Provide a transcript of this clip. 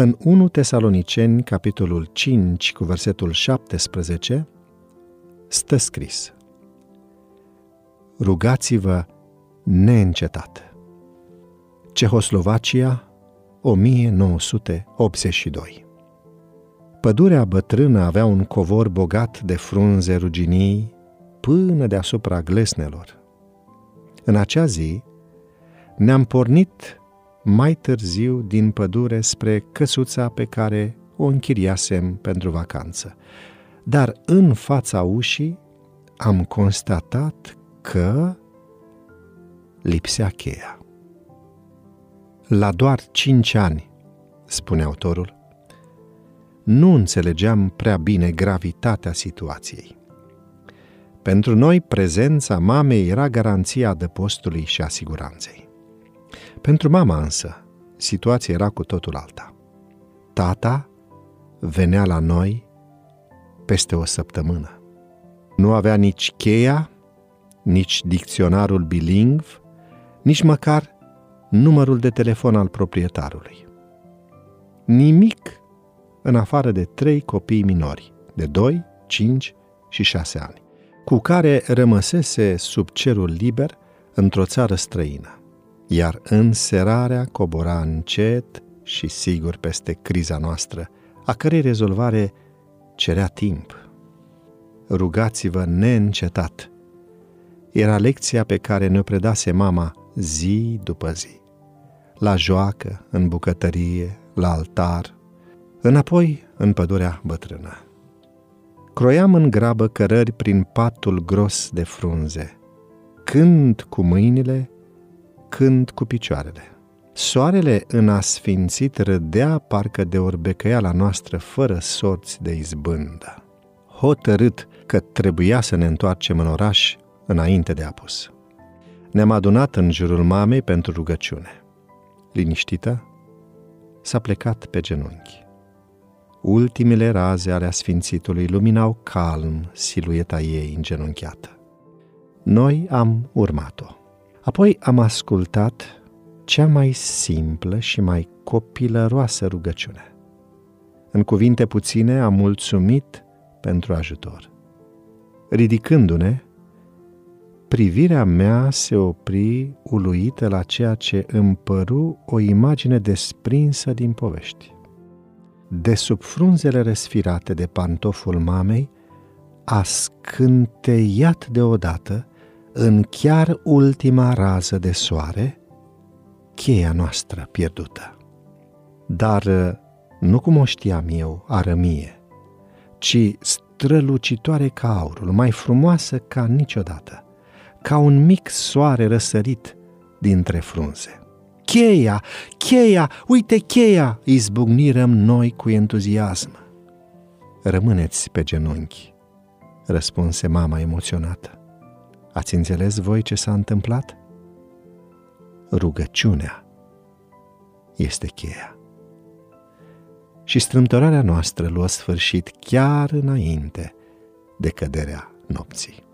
În 1 Tesaloniceni, capitolul 5, cu versetul 17, stă scris Rugați-vă neîncetat. Cehoslovacia, 1982 Pădurea bătrână avea un covor bogat de frunze ruginii până deasupra glesnelor. În acea zi ne-am pornit mai târziu din pădure spre căsuța pe care o închiriasem pentru vacanță. Dar în fața ușii am constatat că lipsea cheia. La doar cinci ani, spune autorul, nu înțelegeam prea bine gravitatea situației. Pentru noi, prezența mamei era garanția adăpostului și a siguranței. Pentru mama însă, situația era cu totul alta. Tata venea la noi peste o săptămână. Nu avea nici cheia, nici dicționarul bilingv, nici măcar numărul de telefon al proprietarului. Nimic în afară de trei copii minori, de 2, 5 și 6 ani, cu care rămăsese sub cerul liber într-o țară străină. Iar înserarea cobora încet și sigur peste criza noastră, a cărei rezolvare cerea timp. Rugați-vă neîncetat. Era lecția pe care ne-o predase mama zi după zi. La joacă, în bucătărie, la altar, înapoi în pădurea bătrână. Croiam în grabă cărări prin patul gros de frunze, când cu mâinile, când cu picioarele. Soarele în asfințit râdea parcă de orbecăiala noastră fără sorți de izbândă. Hotărât că trebuia să ne întoarcem în oraș înainte de apus. Ne-am adunat în jurul mamei pentru rugăciune. Liniștită, s-a plecat pe genunchi. Ultimele raze ale Sfințitului luminau calm silueta ei îngenunchiată. Noi am urmat-o. Apoi am ascultat cea mai simplă și mai copilăroasă rugăciune. În cuvinte puține am mulțumit pentru ajutor. Ridicându-ne, privirea mea se opri uluită la ceea ce îmi păru o imagine desprinsă din povești de sub frunzele răsfirate de pantoful mamei, a scânteiat deodată, în chiar ultima rază de soare, cheia noastră pierdută. Dar nu cum o știam eu, arămie, ci strălucitoare ca aurul, mai frumoasă ca niciodată, ca un mic soare răsărit dintre frunze. Cheia, cheia, uite cheia, izbucnirăm noi cu entuziasm. Rămâneți pe genunchi, răspunse mama emoționată. Ați înțeles voi ce s-a întâmplat? Rugăciunea este cheia. Și strâmtorarea noastră luă sfârșit chiar înainte de căderea nopții.